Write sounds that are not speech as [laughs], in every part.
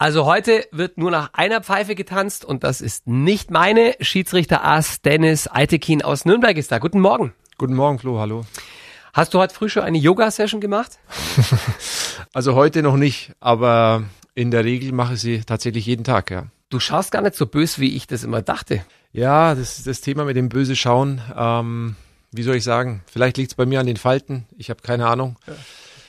Also heute wird nur nach einer Pfeife getanzt und das ist nicht meine. Schiedsrichter Ass Dennis Eitekin aus Nürnberg ist da. Guten Morgen. Guten Morgen, Flo, hallo. Hast du heute früh schon eine Yoga-Session gemacht? [laughs] also heute noch nicht, aber in der Regel mache ich sie tatsächlich jeden Tag, ja. Du schaust gar nicht so böse, wie ich das immer dachte. Ja, das ist das Thema mit dem böse Schauen. Ähm, wie soll ich sagen? Vielleicht liegt es bei mir an den Falten. Ich habe keine Ahnung. Ja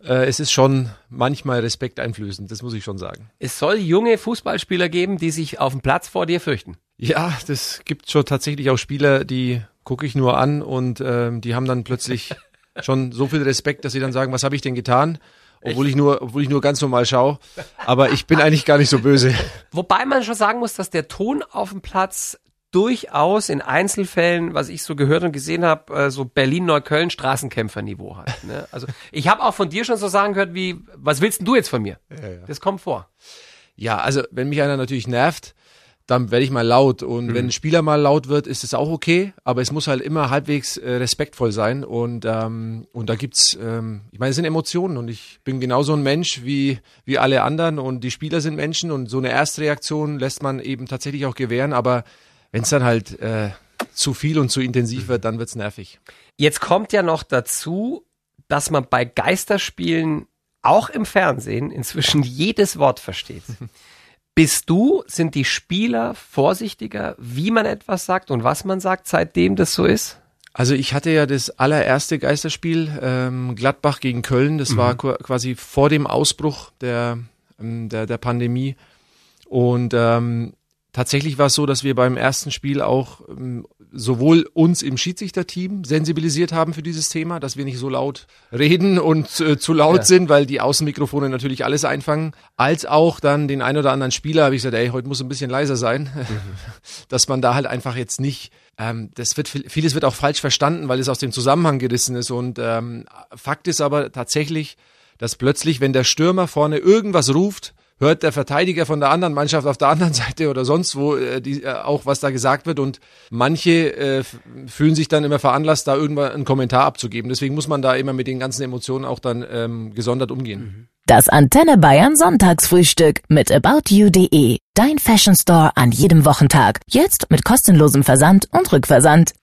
äh, es ist schon manchmal respekteinflößend, das muss ich schon sagen. Es soll junge Fußballspieler geben, die sich auf dem Platz vor dir fürchten. Ja, das gibt schon tatsächlich auch Spieler, die gucke ich nur an und ähm, die haben dann plötzlich [laughs] schon so viel Respekt, dass sie dann sagen, was habe ich denn getan? Obwohl ich nur, obwohl ich nur ganz normal schaue. Aber ich bin eigentlich gar nicht so böse. Wobei man schon sagen muss, dass der Ton auf dem Platz durchaus in Einzelfällen, was ich so gehört und gesehen habe, äh, so Berlin-Neukölln Straßenkämpferniveau hat. Ne? Also ich habe auch von dir schon so Sachen gehört wie, was willst denn du jetzt von mir? Ja, ja. Das kommt vor. Ja, also wenn mich einer natürlich nervt, dann werde ich mal laut. Und mhm. wenn ein Spieler mal laut wird, ist es auch okay, aber es muss halt immer halbwegs äh, respektvoll sein. Und, ähm, und da gibt's, ähm, ich meine, es sind Emotionen und ich bin genauso ein Mensch wie, wie alle anderen und die Spieler sind Menschen und so eine Erstreaktion lässt man eben tatsächlich auch gewähren, aber wenn es dann halt äh, zu viel und zu intensiv wird, dann wird's nervig. Jetzt kommt ja noch dazu, dass man bei Geisterspielen auch im Fernsehen inzwischen jedes Wort versteht. [laughs] Bist du, sind die Spieler vorsichtiger, wie man etwas sagt und was man sagt, seitdem das so ist? Also ich hatte ja das allererste Geisterspiel ähm, Gladbach gegen Köln. Das mhm. war quasi vor dem Ausbruch der, ähm, der, der Pandemie. Und ähm, Tatsächlich war es so, dass wir beim ersten Spiel auch ähm, sowohl uns im Schiedsrichterteam sensibilisiert haben für dieses Thema, dass wir nicht so laut reden und äh, zu laut ja. sind, weil die Außenmikrofone natürlich alles einfangen, als auch dann den ein oder anderen Spieler habe ich gesagt, ey, heute muss ein bisschen leiser sein, mhm. [laughs] dass man da halt einfach jetzt nicht ähm, das wird vieles wird auch falsch verstanden, weil es aus dem Zusammenhang gerissen ist und ähm, Fakt ist aber tatsächlich, dass plötzlich, wenn der Stürmer vorne irgendwas ruft, hört der Verteidiger von der anderen Mannschaft auf der anderen [laughs] Seite oder sonst wo äh, die, äh, auch, was da gesagt wird. Und manche äh, fühlen sich dann immer veranlasst, da irgendwann einen Kommentar abzugeben. Deswegen muss man da immer mit den ganzen Emotionen auch dann ähm, gesondert umgehen. Mhm. Das Antenne Bayern Sonntagsfrühstück mit AbouTU.de. Dein Fashion Store an jedem Wochentag. Jetzt mit kostenlosem Versand und Rückversand.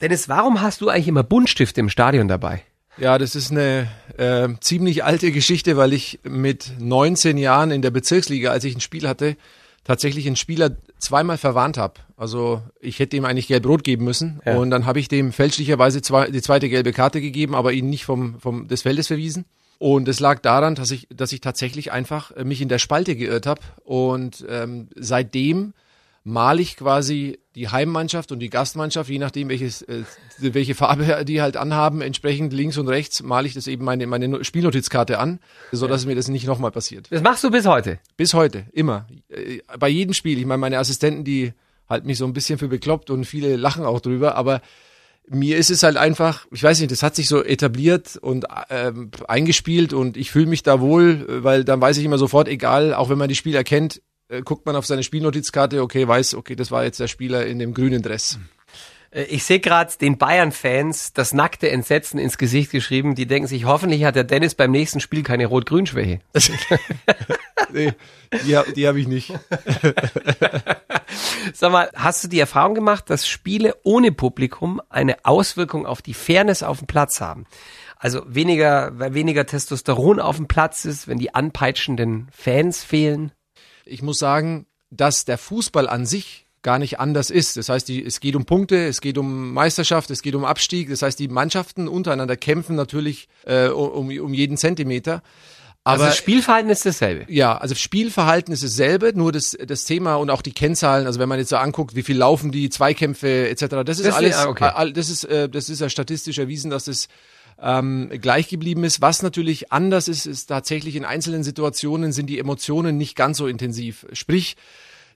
Dennis, warum hast du eigentlich immer Buntstifte im Stadion dabei? Ja, das ist eine äh, ziemlich alte Geschichte, weil ich mit 19 Jahren in der Bezirksliga, als ich ein Spiel hatte, tatsächlich einen Spieler zweimal verwarnt habe. Also ich hätte ihm eigentlich gelb-rot geben müssen ja. und dann habe ich dem fälschlicherweise zwei, die zweite gelbe Karte gegeben, aber ihn nicht vom, vom des Feldes verwiesen. Und es lag daran, dass ich, dass ich tatsächlich einfach äh, mich in der Spalte geirrt habe und ähm, seitdem male ich quasi die Heimmannschaft und die Gastmannschaft, je nachdem welches, äh, welche Farbe die halt anhaben, entsprechend links und rechts male ich das eben meine, meine Spielnotizkarte an, so dass ja. mir das nicht nochmal passiert. Das machst du bis heute? Bis heute, immer. Äh, bei jedem Spiel. Ich meine, meine Assistenten, die halten mich so ein bisschen für bekloppt und viele lachen auch drüber, aber mir ist es halt einfach, ich weiß nicht, das hat sich so etabliert und ähm, eingespielt und ich fühle mich da wohl, weil dann weiß ich immer sofort, egal, auch wenn man die Spieler kennt, äh, guckt man auf seine Spielnotizkarte, okay, weiß, okay, das war jetzt der Spieler in dem grünen Dress. Äh, ich sehe gerade den Bayern-Fans das nackte Entsetzen ins Gesicht geschrieben. Die denken sich, hoffentlich hat der Dennis beim nächsten Spiel keine Rot-Grün-Schwäche. [laughs] nee, die, die habe ich nicht. [laughs] Sag mal, hast du die Erfahrung gemacht, dass Spiele ohne Publikum eine Auswirkung auf die Fairness auf dem Platz haben? Also weniger, weil weniger Testosteron auf dem Platz ist, wenn die anpeitschenden Fans fehlen? Ich muss sagen, dass der Fußball an sich gar nicht anders ist. Das heißt, die, es geht um Punkte, es geht um Meisterschaft, es geht um Abstieg. Das heißt, die Mannschaften untereinander kämpfen natürlich äh, um, um jeden Zentimeter. Aber also das Spielverhalten ist dasselbe. Ja, also Spielverhalten ist dasselbe, nur das, das Thema und auch die Kennzahlen, also wenn man jetzt so anguckt, wie viel laufen die, Zweikämpfe etc., das ist das alles, ist, okay. das ist, äh, das ist ja statistisch erwiesen, dass das ähm, gleich geblieben ist. Was natürlich anders ist, ist tatsächlich in einzelnen Situationen sind die Emotionen nicht ganz so intensiv. Sprich,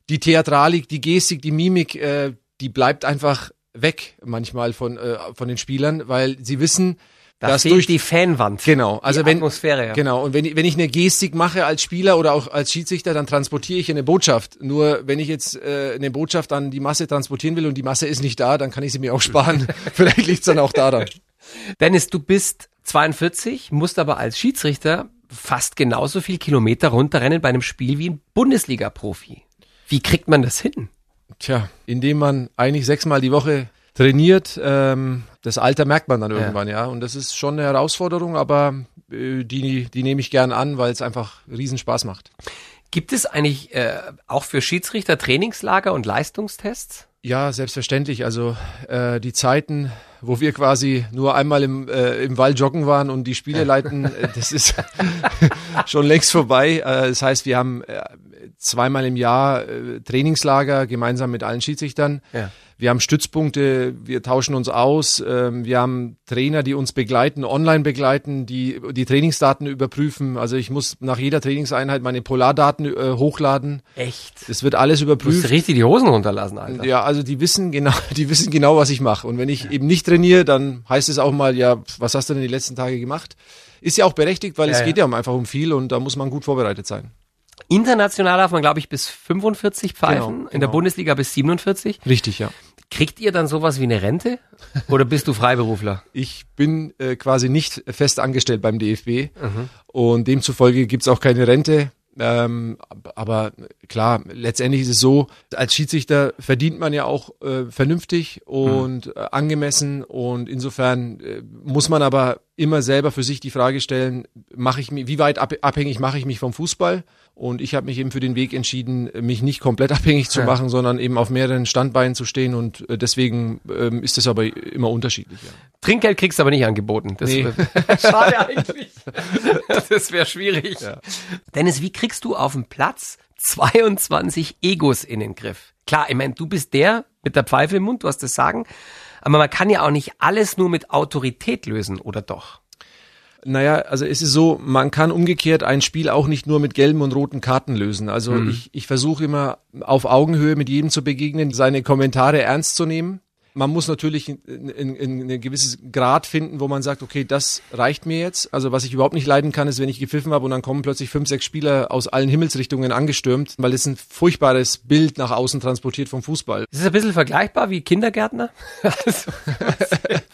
die Theatralik, die Gestik, die Mimik, äh, die bleibt einfach weg manchmal von, äh, von den Spielern, weil sie wissen, da das durch die Fanwand. Genau, also die wenn Atmosphäre, ja. genau und wenn ich, wenn ich eine Gestik mache als Spieler oder auch als Schiedsrichter, dann transportiere ich eine Botschaft. Nur wenn ich jetzt äh, eine Botschaft an die Masse transportieren will und die Masse ist nicht da, dann kann ich sie mir auch [laughs] sparen. Vielleicht liegt's dann auch daran. Dennis, du bist 42, musst aber als Schiedsrichter fast genauso viel Kilometer runterrennen bei einem Spiel wie ein Bundesliga-Profi. Wie kriegt man das hin? Tja, indem man eigentlich sechsmal die Woche trainiert, ähm, das Alter merkt man dann irgendwann, ja. ja. Und das ist schon eine Herausforderung, aber äh, die, die nehme ich gern an, weil es einfach riesen Spaß macht. Gibt es eigentlich äh, auch für Schiedsrichter Trainingslager und Leistungstests? Ja, selbstverständlich. Also äh, die Zeiten, wo wir quasi nur einmal im, äh, im Wald joggen waren und die Spiele leiten, äh, das ist [laughs] schon längst vorbei. Äh, das heißt, wir haben äh, zweimal im Jahr äh, Trainingslager gemeinsam mit allen Schiedsrichtern. Ja. Wir haben Stützpunkte, wir tauschen uns aus, ähm, wir haben Trainer, die uns begleiten, online begleiten, die die Trainingsdaten überprüfen. Also ich muss nach jeder Trainingseinheit meine Polardaten äh, hochladen. Echt? Es wird alles überprüft. Du musst richtig die Hosen runterlassen, Alter. Ja, also die wissen genau, [laughs] die wissen genau, was ich mache. Und wenn ich ja. eben nicht trainiere, dann heißt es auch mal, ja, was hast du denn die letzten Tage gemacht? Ist ja auch berechtigt, weil ja, es geht ja einfach um viel und da muss man gut vorbereitet sein. International darf man, glaube ich, bis 45 pfeifen, genau, genau. in der Bundesliga bis 47. Richtig, ja. Kriegt ihr dann sowas wie eine Rente oder bist du Freiberufler? Ich bin äh, quasi nicht fest angestellt beim DFB mhm. und demzufolge gibt's auch keine Rente. Ähm, aber klar, letztendlich ist es so, als Schiedsrichter verdient man ja auch äh, vernünftig und mhm. äh, angemessen und insofern äh, muss man aber immer selber für sich die Frage stellen, mache ich mich, wie weit abhängig mache ich mich vom Fußball? Und ich habe mich eben für den Weg entschieden, mich nicht komplett [laughs] abhängig zu ja. machen, sondern eben auf mehreren Standbeinen zu stehen. Und äh, deswegen ähm, ist das aber immer unterschiedlich. Ja. Trinkgeld kriegst du aber nicht angeboten. Das nee. [laughs] Schade eigentlich. Das wäre schwierig. Ja. Dennis, wie kriegst du auf dem Platz 22 Egos in den Griff? Klar, ich meine, du bist der mit der Pfeife im Mund, du hast das Sagen. Aber man kann ja auch nicht alles nur mit Autorität lösen, oder doch? Naja, also es ist so, man kann umgekehrt ein Spiel auch nicht nur mit gelben und roten Karten lösen. Also mhm. ich, ich versuche immer auf Augenhöhe mit jedem zu begegnen, seine Kommentare ernst zu nehmen man muss natürlich in, in, in ein gewisses Grad finden, wo man sagt, okay, das reicht mir jetzt. Also was ich überhaupt nicht leiden kann, ist, wenn ich gepfiffen habe und dann kommen plötzlich fünf, sechs Spieler aus allen Himmelsrichtungen angestürmt, weil das ein furchtbares Bild nach außen transportiert vom Fußball. Ist es ein bisschen vergleichbar wie Kindergärtner? [laughs] also, [laughs]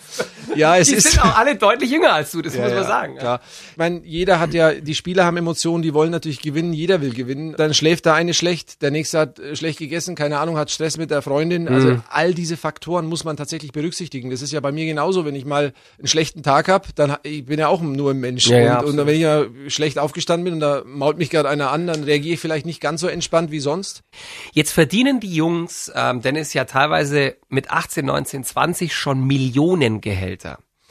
ja, es die ist. sind auch alle deutlich jünger als du, das ja, muss man ja, sagen. Klar. Ich meine, jeder hat ja, die Spieler haben Emotionen, die wollen natürlich gewinnen, jeder will gewinnen. Dann schläft der eine schlecht, der nächste hat äh, schlecht gegessen, keine Ahnung, hat Stress mit der Freundin. Also mhm. all diese Faktoren muss man tatsächlich berücksichtigen. Das ist ja bei mir genauso, wenn ich mal einen schlechten Tag habe, dann ich bin ja auch nur ein Mensch. Ja, und, und wenn ich ja schlecht aufgestanden bin und da mault mich gerade einer an, dann reagiere ich vielleicht nicht ganz so entspannt wie sonst. Jetzt verdienen die Jungs, ähm, Dennis ja teilweise mit 18, 19, 20 schon Millionengehälter.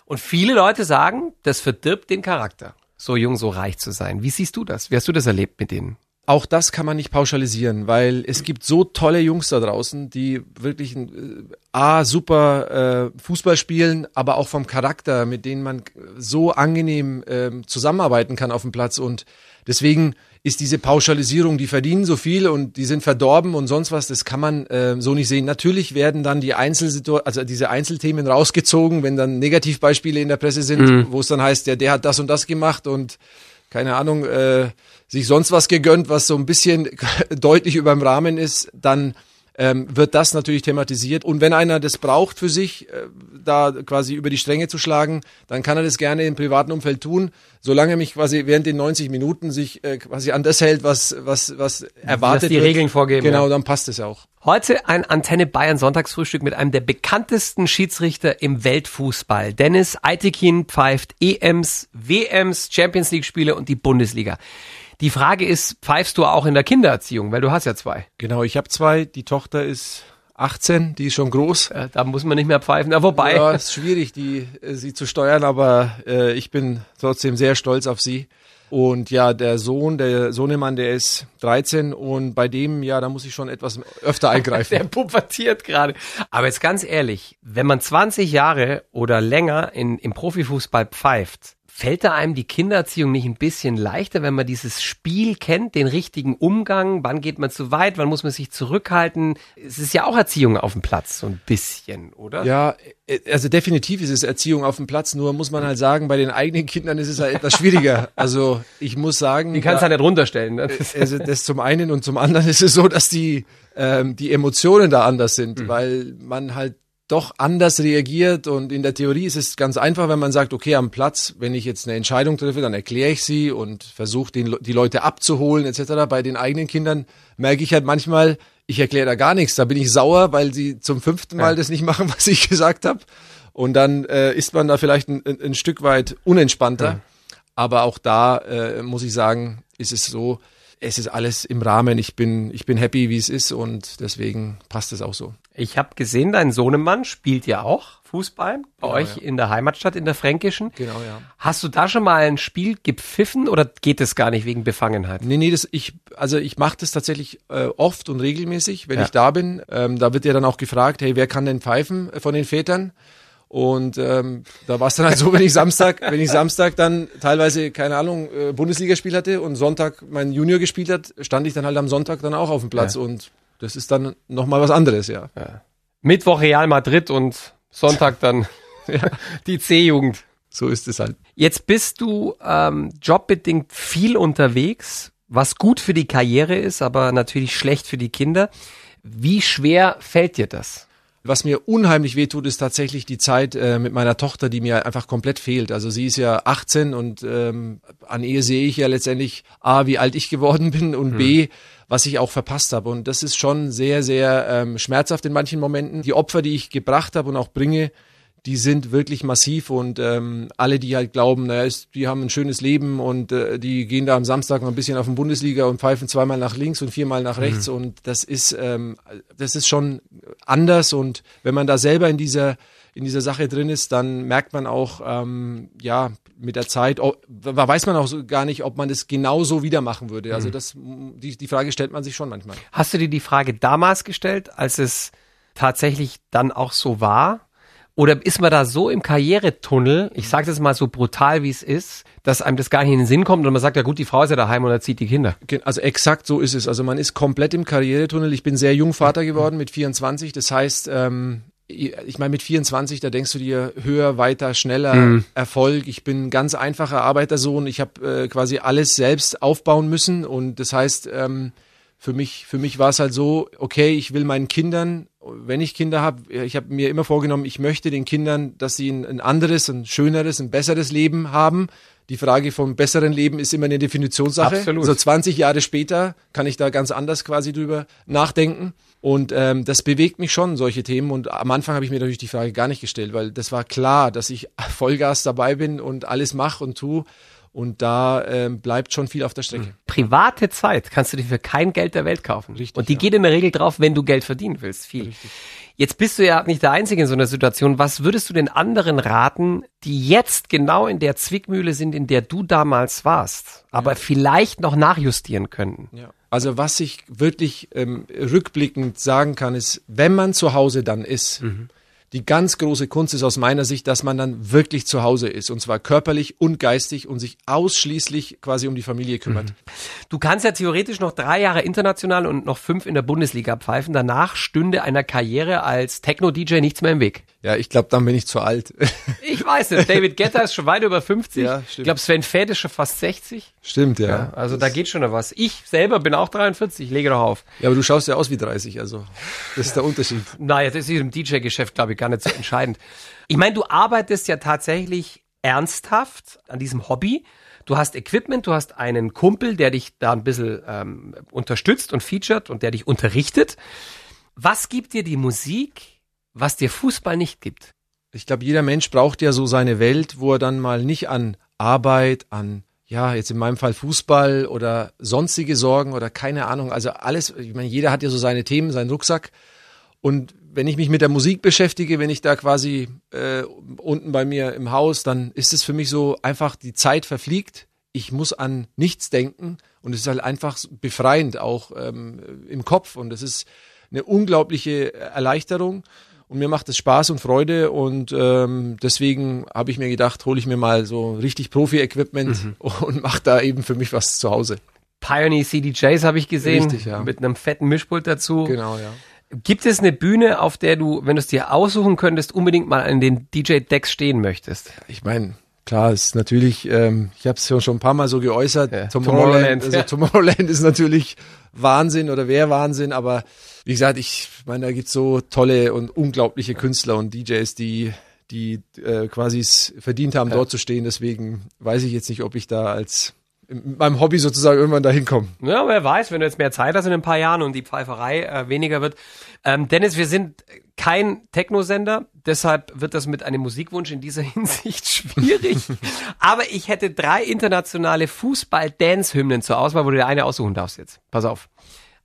Und viele Leute sagen, das verdirbt den Charakter, so jung, so reich zu sein. Wie siehst du das? Wie hast du das erlebt mit denen? Auch das kann man nicht pauschalisieren, weil es gibt so tolle Jungs da draußen, die wirklich ein, äh, A, super äh, Fußball spielen, aber auch vom Charakter, mit denen man so angenehm äh, zusammenarbeiten kann auf dem Platz. Und deswegen ist diese Pauschalisierung, die verdienen so viel und die sind verdorben und sonst was, das kann man äh, so nicht sehen. Natürlich werden dann die Einzelsituationen, also diese Einzelthemen rausgezogen, wenn dann Negativbeispiele in der Presse sind, mhm. wo es dann heißt, ja, der hat das und das gemacht und keine Ahnung, äh, sich sonst was gegönnt, was so ein bisschen [laughs] deutlich über dem Rahmen ist, dann ähm, wird das natürlich thematisiert. Und wenn einer das braucht für sich, äh, da quasi über die Stränge zu schlagen, dann kann er das gerne im privaten Umfeld tun, solange er mich quasi während den 90 Minuten sich äh, quasi an das hält, was, was, was erwartet Dass die wird. Regeln vorgeben. Genau, ja. dann passt es auch. Heute ein Antenne Bayern Sonntagsfrühstück mit einem der bekanntesten Schiedsrichter im Weltfußball. Dennis Eitekin pfeift EMs, WMs, Champions League Spiele und die Bundesliga. Die Frage ist, pfeifst du auch in der Kindererziehung? Weil du hast ja zwei. Genau, ich habe zwei. Die Tochter ist 18, die ist schon groß. Ja, da muss man nicht mehr pfeifen. Ja, wobei. Ja, ist schwierig, die, äh, sie zu steuern, aber äh, ich bin trotzdem sehr stolz auf sie. Und ja, der Sohn, der Sohnemann, der ist 13 und bei dem, ja, da muss ich schon etwas öfter [laughs] eingreifen. der pubertiert gerade. Aber jetzt ganz ehrlich, wenn man 20 Jahre oder länger in, im Profifußball pfeift, Fällt da einem die Kindererziehung nicht ein bisschen leichter, wenn man dieses Spiel kennt, den richtigen Umgang? Wann geht man zu weit? Wann muss man sich zurückhalten? Es ist ja auch Erziehung auf dem Platz, so ein bisschen, oder? Ja, äh, also definitiv ist es Erziehung auf dem Platz. Nur muss man halt sagen, bei den eigenen Kindern ist es halt etwas schwieriger. [laughs] Also ich muss sagen. Die kannst du halt nicht runterstellen. Ne? Äh, also das zum einen und zum anderen ist es so, dass die, ähm, die Emotionen da anders sind, mhm. weil man halt doch anders reagiert und in der Theorie ist es ganz einfach, wenn man sagt, okay, am Platz, wenn ich jetzt eine Entscheidung treffe, dann erkläre ich sie und versuche die Leute abzuholen etc. Bei den eigenen Kindern merke ich halt manchmal, ich erkläre da gar nichts, da bin ich sauer, weil sie zum fünften Mal ja. das nicht machen, [laughs] was ich gesagt habe und dann äh, ist man da vielleicht ein, ein Stück weit unentspannter. Ja. Aber auch da äh, muss ich sagen, ist es so, es ist alles im Rahmen. Ich bin, ich bin happy, wie es ist und deswegen passt es auch so. Ich habe gesehen, dein Sohnemann spielt ja auch Fußball bei genau, euch ja. in der Heimatstadt, in der Fränkischen. Genau, ja. Hast du da schon mal ein Spiel gepfiffen oder geht es gar nicht wegen Befangenheit? Nee, nee, das, ich, also ich mache das tatsächlich äh, oft und regelmäßig, wenn ja. ich da bin. Ähm, da wird ja dann auch gefragt, hey, wer kann denn pfeifen von den Vätern? Und ähm, da war es dann halt so, wenn ich Samstag, wenn ich Samstag dann teilweise, keine Ahnung, äh, Bundesligaspiel hatte und Sonntag mein Junior gespielt hat, stand ich dann halt am Sonntag dann auch auf dem Platz. Ja. Und das ist dann nochmal was anderes, ja. ja. Mittwoch Real Madrid und Sonntag dann [laughs] ja. [laughs] die C-Jugend. So ist es halt. Jetzt bist du ähm, jobbedingt viel unterwegs, was gut für die Karriere ist, aber natürlich schlecht für die Kinder. Wie schwer fällt dir das? Was mir unheimlich wehtut, ist tatsächlich die Zeit äh, mit meiner Tochter, die mir einfach komplett fehlt. Also sie ist ja 18 und ähm, an Ehe sehe ich ja letztendlich A, wie alt ich geworden bin und hm. B, was ich auch verpasst habe. Und das ist schon sehr, sehr ähm, schmerzhaft in manchen Momenten. Die Opfer, die ich gebracht habe und auch bringe, die sind wirklich massiv und ähm, alle, die halt glauben, naja, ist, die haben ein schönes Leben und äh, die gehen da am Samstag noch ein bisschen auf den Bundesliga und pfeifen zweimal nach links und viermal nach rechts mhm. und das ist ähm, das ist schon anders und wenn man da selber in dieser in dieser Sache drin ist, dann merkt man auch, ähm, ja, mit der Zeit, oh, weiß man auch so gar nicht, ob man das genauso wieder machen würde. Also mhm. das, die, die Frage stellt man sich schon manchmal. Hast du dir die Frage damals gestellt, als es tatsächlich dann auch so war? Oder ist man da so im Karrieretunnel, ich sage das mal so brutal, wie es ist, dass einem das gar nicht in den Sinn kommt und man sagt, ja gut, die Frau ist ja daheim und erzieht die Kinder. Also exakt so ist es. Also man ist komplett im Karrieretunnel. Ich bin sehr jung Vater geworden mit 24. Das heißt, ähm, ich meine, mit 24, da denkst du dir höher, weiter, schneller, mhm. Erfolg. Ich bin ein ganz einfacher Arbeitersohn. Ich habe äh, quasi alles selbst aufbauen müssen und das heißt, ähm, für mich, für mich war es halt so, okay, ich will meinen Kindern, wenn ich Kinder habe, ich habe mir immer vorgenommen, ich möchte den Kindern, dass sie ein, ein anderes, ein schöneres, ein besseres Leben haben. Die Frage vom besseren Leben ist immer eine Definitionssache. Absolut. So 20 Jahre später kann ich da ganz anders quasi drüber nachdenken. Und ähm, das bewegt mich schon, solche Themen. Und am Anfang habe ich mir natürlich die Frage gar nicht gestellt, weil das war klar, dass ich Vollgas dabei bin und alles mache und tue. Und da ähm, bleibt schon viel auf der Strecke. Private Zeit kannst du dir für kein Geld der Welt kaufen. Richtig. Und die ja. geht in der Regel drauf, wenn du Geld verdienen willst. Viel. Richtig. Jetzt bist du ja nicht der Einzige in so einer Situation. Was würdest du den anderen raten, die jetzt genau in der Zwickmühle sind, in der du damals warst, aber ja. vielleicht noch nachjustieren könnten? Ja. Also was ich wirklich ähm, rückblickend sagen kann, ist, wenn man zu Hause dann ist, mhm die ganz große Kunst ist aus meiner Sicht, dass man dann wirklich zu Hause ist und zwar körperlich und geistig und sich ausschließlich quasi um die Familie kümmert. Mhm. Du kannst ja theoretisch noch drei Jahre international und noch fünf in der Bundesliga pfeifen. Danach stünde einer Karriere als Techno-DJ nichts mehr im Weg. Ja, ich glaube, dann bin ich zu alt. [laughs] Ich weiß es. David Getter ist schon weit über 50. Ja, stimmt. Ich glaube, Sven ist schon fast 60. Stimmt, ja. ja also das da geht schon noch was. Ich selber bin auch 43, lege doch auf. Ja, aber du schaust ja aus wie 30, also das ist der Unterschied. [laughs] Naja, das ist im DJ-Geschäft, glaube ich, gar nicht so entscheidend. Ich meine, du arbeitest ja tatsächlich ernsthaft an diesem Hobby. Du hast Equipment, du hast einen Kumpel, der dich da ein bisschen ähm, unterstützt und featured und der dich unterrichtet. Was gibt dir die Musik, was dir Fußball nicht gibt. Ich glaube, jeder Mensch braucht ja so seine Welt, wo er dann mal nicht an Arbeit, an ja, jetzt in meinem Fall Fußball oder sonstige Sorgen oder keine Ahnung, also alles, ich meine, jeder hat ja so seine Themen, seinen Rucksack. Und wenn ich mich mit der Musik beschäftige, wenn ich da quasi äh, unten bei mir im Haus, dann ist es für mich so einfach, die Zeit verfliegt. Ich muss an nichts denken und es ist halt einfach befreiend auch ähm, im Kopf und es ist eine unglaubliche Erleichterung. Und mir macht es Spaß und Freude und ähm, deswegen habe ich mir gedacht, hole ich mir mal so richtig Profi-Equipment mhm. [laughs] und mache da eben für mich was zu Hause. Pioneer CDJs habe ich gesehen, Richtig, ja. mit einem fetten Mischpult dazu. Genau, ja. Gibt es eine Bühne, auf der du, wenn du es dir aussuchen könntest, unbedingt mal an den DJ-Decks stehen möchtest? Ich meine, Klar, ist natürlich, ähm, ich habe es ja schon ein paar Mal so geäußert, Ja, Tomorrowland, Tomorrowland, also ja. Tomorrowland [laughs] ist natürlich Wahnsinn oder wäre Wahnsinn, aber wie gesagt, ich meine, da gibt's so tolle und unglaubliche Künstler und DJs, die die äh, quasi es verdient haben, dort zu stehen. Deswegen weiß ich jetzt nicht, ob ich da als in meinem Hobby sozusagen irgendwann dahin komme. Ja, wer weiß, wenn du jetzt mehr Zeit hast in ein paar Jahren und die Pfeiferei äh, weniger wird. Ähm, Dennis, wir sind kein Technosender, deshalb wird das mit einem Musikwunsch in dieser [laughs] Hinsicht schwierig. [laughs] Aber ich hätte drei internationale Fußball-Dance-Hymnen zur Auswahl, wo du dir eine aussuchen darfst jetzt. Pass auf.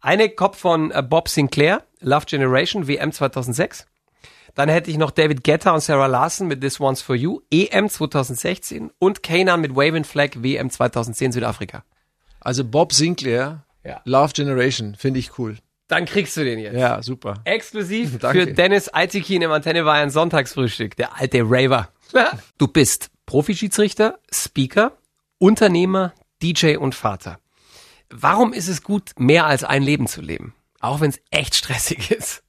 Eine kommt von äh, Bob Sinclair, Love Generation, WM 2006. Dann hätte ich noch David Guetta und Sarah Larson mit This One's For You, EM 2016 und Kanan mit Waving Flag, WM 2010 Südafrika. Also Bob Sinclair, Ja. Love Generation, finde ich cool. Dann kriegst du den jetzt. Ja, super. Exklusiv [laughs] für Dennis Altekin im Antenne Bayern Sonntagsfrühstück, der alte Raver. Du bist Profischiedsrichter, Speaker, Unternehmer, DJ und Vater. Warum ist es gut, mehr als ein Leben zu leben? Auch wenn es echt stressig [laughs] ist.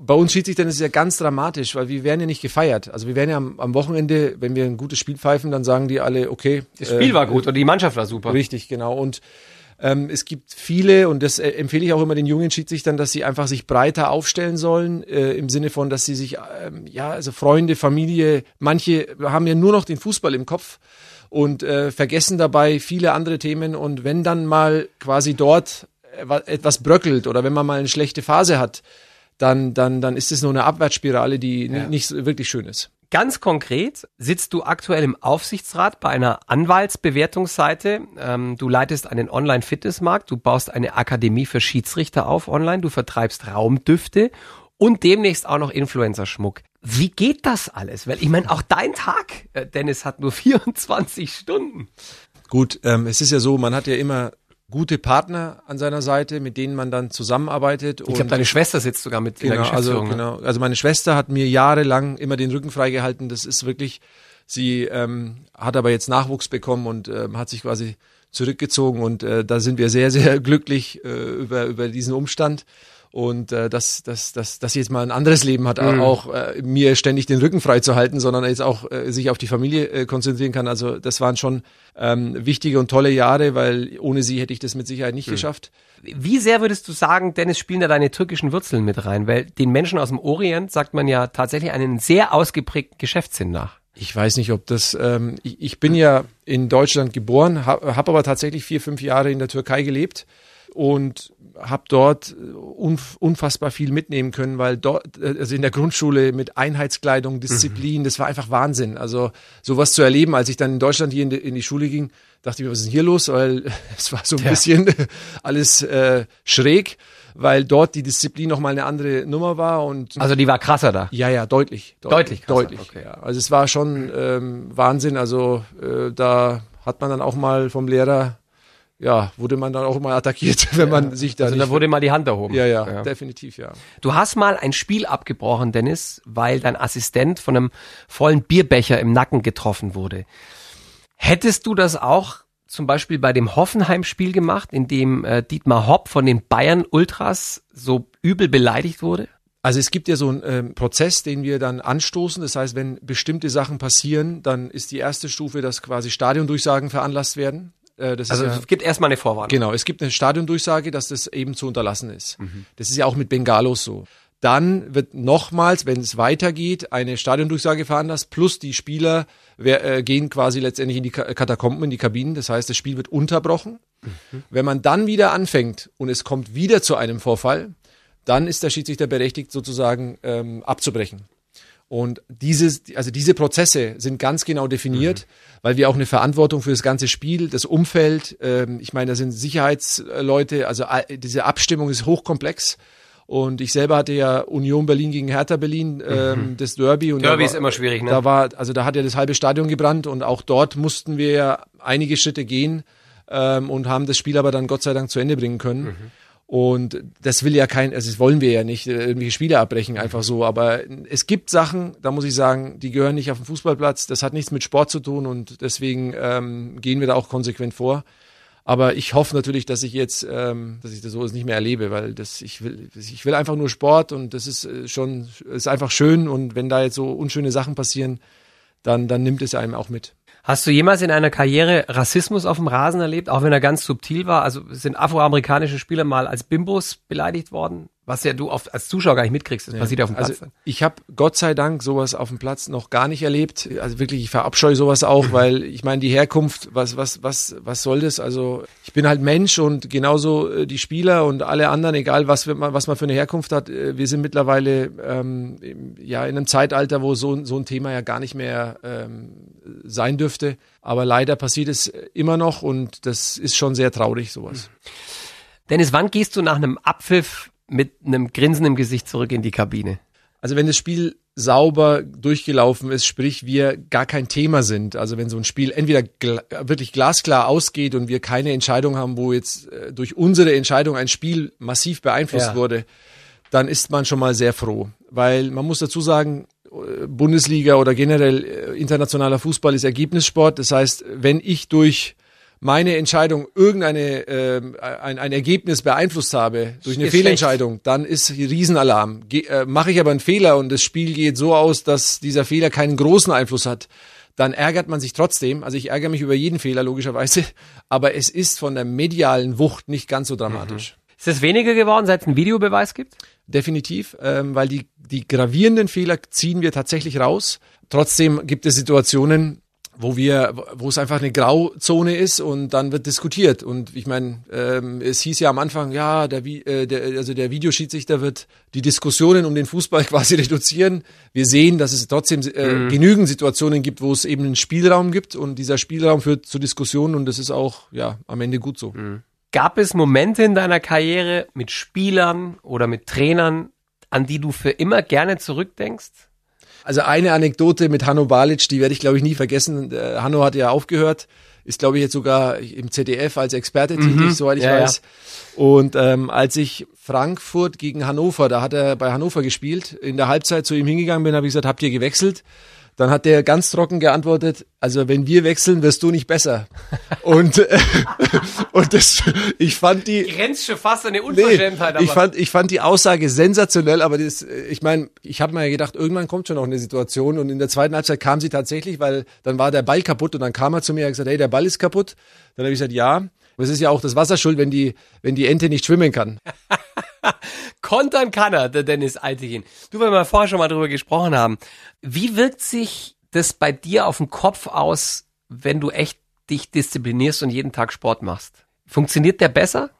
Bei uns Schiedsrichtern ist es ja ganz dramatisch, weil wir werden ja nicht gefeiert. Also wir werden ja am, am Wochenende, wenn wir ein gutes Spiel pfeifen, dann sagen die alle, okay. Das Spiel war gut und die Mannschaft war super. Richtig, genau. Und ähm, es gibt viele, und das äh, empfehle ich auch immer den jungen Schiedsrichtern, dass sie einfach sich breiter aufstellen sollen, äh, im Sinne von, dass sie sich, ähm, ja, also Freunde, Familie, manche haben ja nur noch den Fußball im Kopf und äh, vergessen dabei viele andere Themen. Und wenn dann mal quasi dort äh, wa- etwas bröckelt oder wenn man mal eine schlechte Phase hat, dann, dann, dann ist es nur eine Abwärtsspirale, die n- nicht wirklich schön ist. Ganz konkret sitzt du aktuell im Aufsichtsrat bei einer Anwaltsbewertungsseite. Ähm, du leitest einen Online-Fitnessmarkt, du baust eine Akademie für Schiedsrichter auf online, du vertreibst Raumdüfte und demnächst auch noch Influencer-Schmuck. Wie geht das alles? Weil ich meine, auch dein Tag, äh, Dennis, hat nur [laughs] 24 Stunden. Gut, ähm, es ist ja so, man hat ja immer gute Partner an seiner Seite, mit denen man dann zusammenarbeitet. Ich glaube, deine Schwester sitzt sogar mit in der genau, also, ne? genau. Also meine Schwester hat mir jahrelang immer den Rücken freigehalten. Das ist wirklich, sie ähm, hat aber jetzt Nachwuchs bekommen und ähm, hat sich quasi zurückgezogen und äh, da sind wir sehr, sehr [laughs] glücklich äh, über, über diesen Umstand. Und äh, dass, dass, dass, dass sie jetzt mal ein anderes Leben hat, Mhm. auch äh, mir ständig den Rücken frei zu halten, sondern jetzt auch äh, sich auf die Familie äh, konzentrieren kann. Also das waren schon ähm, wichtige und tolle Jahre, weil ohne sie hätte ich das mit Sicherheit Mhm. nicht geschafft. Wie sehr würdest du sagen, Dennis, spielen da deine türkischen Wurzeln mit rein? Weil den Menschen aus dem Orient sagt man ja tatsächlich einen sehr ausgeprägten Geschäftssinn nach. Ich weiß nicht, ob das. Ähm, ich, ich bin ja in Deutschland geboren, habe hab aber tatsächlich vier, fünf Jahre in der Türkei gelebt und habe dort unf unfassbar viel mitnehmen können, weil dort, äh, also in der Grundschule mit Einheitskleidung, Disziplin, das war einfach Wahnsinn. Also sowas zu erleben, als ich dann in Deutschland hier in die, in die Schule ging, dachte ich mir, was ist denn hier los? Weil [laughs] es war so ein Ja. bisschen [laughs] alles äh, schräg, weil dort die Disziplin nochmal eine andere Nummer war und Also die war krasser da. ja, ja, deutlich. Deutlich krasser, Deutlich. okay. Ja. Also es war schon ähm, Wahnsinn. Also äh, da hat man dann auch mal vom Lehrer, ja, wurde man dann auch mal attackiert, [laughs] wenn man sich da Also da wurde mal die Hand erhoben. ja, ja, definitiv, ja. Du hast mal ein Spiel abgebrochen, Dennis, weil dein Assistent von einem vollen Bierbecher im Nacken getroffen wurde. Hättest du das auch zum Beispiel bei dem Hoffenheim-Spiel gemacht, in dem äh, Dietmar Hopp von den Bayern Ultras so übel beleidigt wurde? Also es gibt ja so einen ähm, Prozess, den wir dann anstoßen. Das heißt, wenn bestimmte Sachen passieren, dann ist die erste Stufe, dass quasi Stadiondurchsagen veranlasst werden. Äh, Also ja, es gibt erstmal eine Vorwarnung. Genau, es gibt eine Stadiondurchsage, dass das eben zu unterlassen ist. Das ist ja auch mit Bengalos so. Dann wird nochmals, wenn es weitergeht, eine Stadiondurchsage veranlasst, plus die Spieler wer, äh, gehen quasi letztendlich in die Ka- Katakomben, in die Kabinen. Das heißt, das Spiel wird unterbrochen. Wenn man dann wieder anfängt und es kommt wieder zu einem Vorfall, dann ist der Schiedsrichter berechtigt, sozusagen ähm, abzubrechen. Und dieses, also diese Prozesse sind ganz genau definiert, weil wir auch eine Verantwortung für das ganze Spiel, das Umfeld, ähm, ich meine, da sind Sicherheitsleute, also diese Abstimmung ist hochkomplex. Und ich selber hatte ja Union Berlin gegen Hertha Berlin, ähm, das Derby. Und Derby da ist war, immer schwierig, ne? Da war, also da hat ja das halbe Stadion gebrannt und auch dort mussten wir ja einige Schritte gehen ähm, und haben das Spiel aber dann Gott sei Dank zu Ende bringen können. Und das will ja kein, also das wollen wir ja nicht, äh, irgendwelche Spiele abbrechen, einfach so. Aber es gibt Sachen, da muss ich sagen, die gehören nicht auf den Fußballplatz. Das hat nichts mit Sport zu tun und deswegen ähm, gehen wir da auch konsequent vor. Aber ich hoffe natürlich, dass ich jetzt, ähm, dass ich das so nicht mehr erlebe, weil das, ich will, ich will einfach nur Sport und das ist äh, schon, ist einfach schön und wenn da jetzt so unschöne Sachen passieren, dann, dann nimmt es einem auch mit. Hast du jemals in einer Karriere Rassismus auf dem Rasen erlebt, auch wenn er ganz subtil war? Also sind afroamerikanische Spieler mal als Bimbos beleidigt worden? Was ja du oft als Zuschauer gar nicht mitkriegst, das Ja. passiert ja auf dem Platz. Also ich habe Gott sei Dank sowas auf dem Platz noch gar nicht erlebt. Also wirklich, ich verabscheue sowas auch, weil ich meine, die Herkunft, was, was, was, was soll das? Also ich bin halt Mensch und genauso äh, die Spieler und alle anderen, egal was, was man für eine Herkunft hat, äh, wir sind mittlerweile ähm, ja in einem Zeitalter, wo so, so ein Thema ja gar nicht mehr ähm, sein dürfte. Aber leider passiert es immer noch und das ist schon sehr traurig, sowas. Dennis, wann gehst du nach einem Abpfiff mit einem Grinsen im Gesicht zurück in die Kabine? Also wenn das Spiel sauber durchgelaufen ist, sprich wir gar kein Thema sind, also wenn so ein Spiel entweder gl wirklich glasklar ausgeht und wir keine Entscheidung haben, wo jetzt äh, durch unsere Entscheidung ein Spiel massiv beeinflusst Ja. wurde, dann ist man schon mal sehr froh, weil man muss dazu sagen, Bundesliga oder generell äh, internationaler Fußball ist Ergebnissport. Das heißt, wenn ich durch meine Entscheidung irgendeine ähm, ein, ein Ergebnis beeinflusst habe durch eine Ist Fehlentscheidung, dann ist Riesenalarm. Ge äh, Mache ich aber einen Fehler und das Spiel geht so aus, dass dieser Fehler keinen großen Einfluss hat, dann ärgert man sich trotzdem. Also ich ärgere mich über jeden Fehler logischerweise, [laughs] aber es ist von der medialen Wucht nicht ganz so dramatisch. Ist es weniger geworden, seit es einen Videobeweis gibt? Definitiv, ähm, weil die, die gravierenden Fehler ziehen wir tatsächlich raus. Trotzdem gibt es Situationen, wo wir, wo es einfach eine Grauzone ist und dann wird diskutiert. Und ich meine, ähm, es hieß ja am Anfang, ja, der, äh, der, also der Videoschiedsrichter wird die Diskussionen um den Fußball [laughs] quasi reduzieren. Wir sehen, dass es trotzdem äh, genügend Situationen gibt, wo es eben einen Spielraum gibt und dieser Spielraum führt zu Diskussionen und das ist auch ja am Ende gut so. Gab es Momente in deiner Karriere mit Spielern oder mit Trainern, an die du für immer gerne zurückdenkst? Also eine Anekdote mit Hanno Balic, die werde ich glaube ich nie vergessen. Äh, Hanno hat ja aufgehört, ist glaube ich jetzt sogar im ZDF als Experte tätig, soweit ich Ja, ja. weiß. Und ähm, als ich Frankfurt gegen Hannover, da hat er bei Hannover gespielt, in der Halbzeit zu ihm hingegangen bin, habe ich gesagt, habt ihr gewechselt? Dann hat der ganz trocken geantwortet, also wenn wir wechseln, wirst du nicht besser. [laughs] und äh, und das, ich fand die, Grenzt schon fast an eine Nee, Unverschämtheit, ich fand, ich fand die Aussage sensationell, aber das, äh, ich meine, ich habe mir gedacht, irgendwann kommt schon noch eine Situation und in der zweiten Halbzeit kam sie tatsächlich, weil dann war der Ball kaputt und dann kam er zu mir und hat gesagt, hey, der Ball ist kaputt. Dann habe ich gesagt, ja. Aber es ist ja auch das Wasser schuld, wenn die, wenn die Ente nicht schwimmen kann. [laughs] [laughs] Kontern kann er, der Dennis Altegin. Du, weil wir vorher schon mal drüber gesprochen haben. Wie wirkt sich das bei dir auf den Kopf aus, wenn du echt dich disziplinierst und jeden Tag Sport machst? Funktioniert der besser?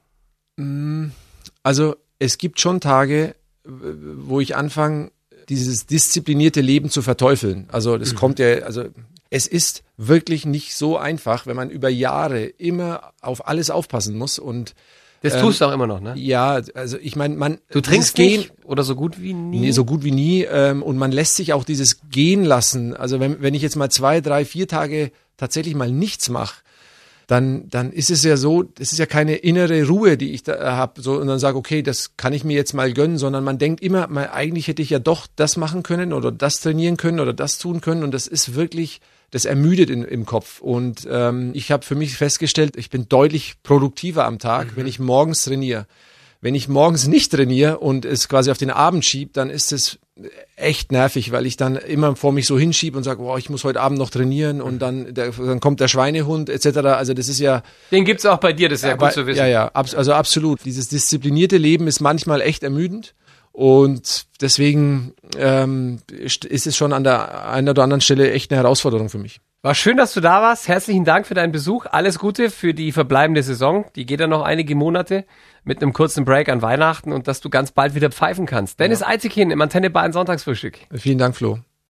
Also es gibt schon Tage, wo ich anfange, dieses disziplinierte Leben zu verteufeln. Also das kommt ja, also es ist wirklich nicht so einfach, wenn man über Jahre immer auf alles aufpassen muss und Das tust du auch immer noch, ne? ja, also ich meine, man Du trinkst nicht oder so gut wie nie? Nee, so gut wie nie. Ähm, und man lässt sich auch dieses gehen lassen. Also wenn, wenn ich jetzt mal zwei, drei, vier Tage tatsächlich mal nichts mache, dann, dann ist es ja so, das ist ja keine innere Ruhe, die ich da habe, so und dann sage, okay, das kann ich mir jetzt mal gönnen, sondern man denkt immer, mal, eigentlich hätte ich ja doch das machen können oder das trainieren können oder das tun können und das ist wirklich, das ermüdet in, im Kopf. Und ähm, ich habe für mich festgestellt, ich bin deutlich produktiver am Tag, wenn ich morgens trainiere. Wenn ich morgens nicht trainiere und es quasi auf den Abend schieb, dann ist es echt nervig, weil ich dann immer vor mich so hinschiebe und sage, boah, ich muss heute Abend noch trainieren und dann, der, dann kommt der Schweinehund etc. Also das ist ja, Den gibt's auch bei dir, das ist ja, aber- gut zu wissen. ja, ja, abs also absolut. Dieses disziplinierte Leben ist manchmal echt ermüdend und deswegen ähm, ist es schon an der einen oder anderen Stelle echt eine Herausforderung für mich. War schön, dass du da warst. Herzlichen Dank für deinen Besuch. Alles Gute für die verbleibende Saison. Die geht ja noch einige Monate mit einem kurzen Break an Weihnachten und dass du ganz bald wieder pfeifen kannst. Dennis Eizighin im Antenne Bayern Sonntagsfrühstück. Vielen Dank, Flo.